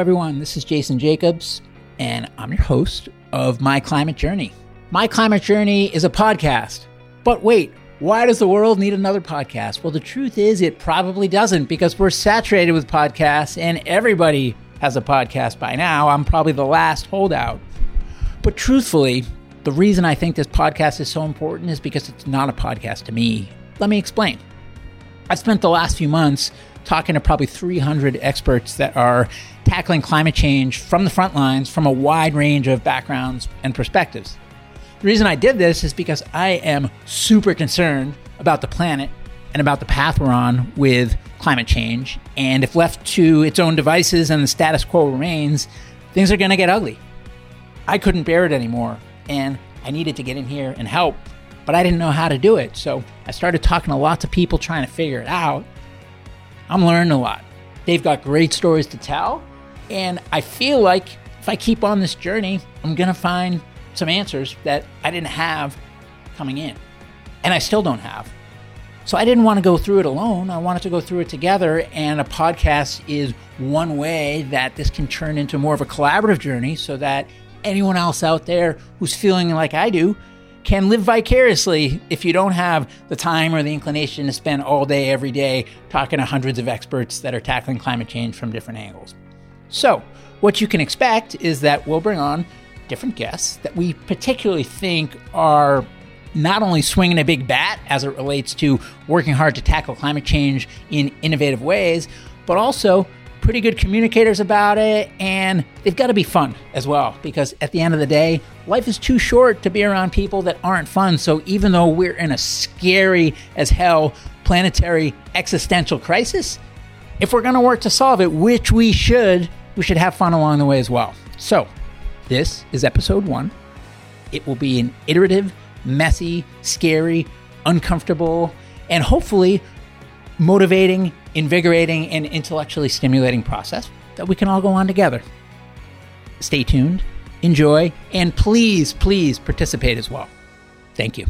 everyone. This is Jason Jacobs, and I'm your host of My Climate Journey. My Climate Journey is a podcast. But wait, why does the world need another podcast? Well, the truth is, it probably doesn't because we're saturated with podcasts and everybody has a podcast by now. I'm probably the last holdout. But truthfully, the reason I think this podcast is so important is because it's not a podcast to me. Let me explain. I spent the last few months talking to probably 300 experts that are tackling climate change from the front lines from a wide range of backgrounds and perspectives. The reason I did this is because I am super concerned about the planet and about the path we're on with climate change. And if left to its own devices and the status quo remains, things are going to get ugly. I couldn't bear it anymore, and I needed to get in here and help, but I didn't know how to do it. So I started talking to lots of people trying to figure it out. I'm learning a lot. They've got great stories to tell, and I feel like if I keep on this journey, I'm going to find some answers that I didn't have coming in, and I still don't have. So I didn't want to go through it alone. I wanted to go through it together, and a podcast is one way that this can turn into more of a collaborative journey so that anyone else out there who's feeling like I do can live vicariously if you don't have the time or the inclination to spend all day, every day talking to hundreds of experts that are tackling climate change from different angles. So, what you can expect is that we'll bring on different guests that we particularly think are not only swinging a big bat as it relates to working hard to tackle climate change in innovative ways, but also pretty good communicators about it, and they've got to be fun as well. Because at the end of the day, life is too short to be around people that aren't fun. So even though we're in a scary as hell planetary existential crisis, if we're going to work to solve it, which we should, we should have fun along the way as well. So, this is episode one. It will be an iterative, messy, scary, uncomfortable, and hopefully motivating, invigorating, and intellectually stimulating process that we can all go on together. Stay tuned, enjoy, and please, please participate as well. Thank you.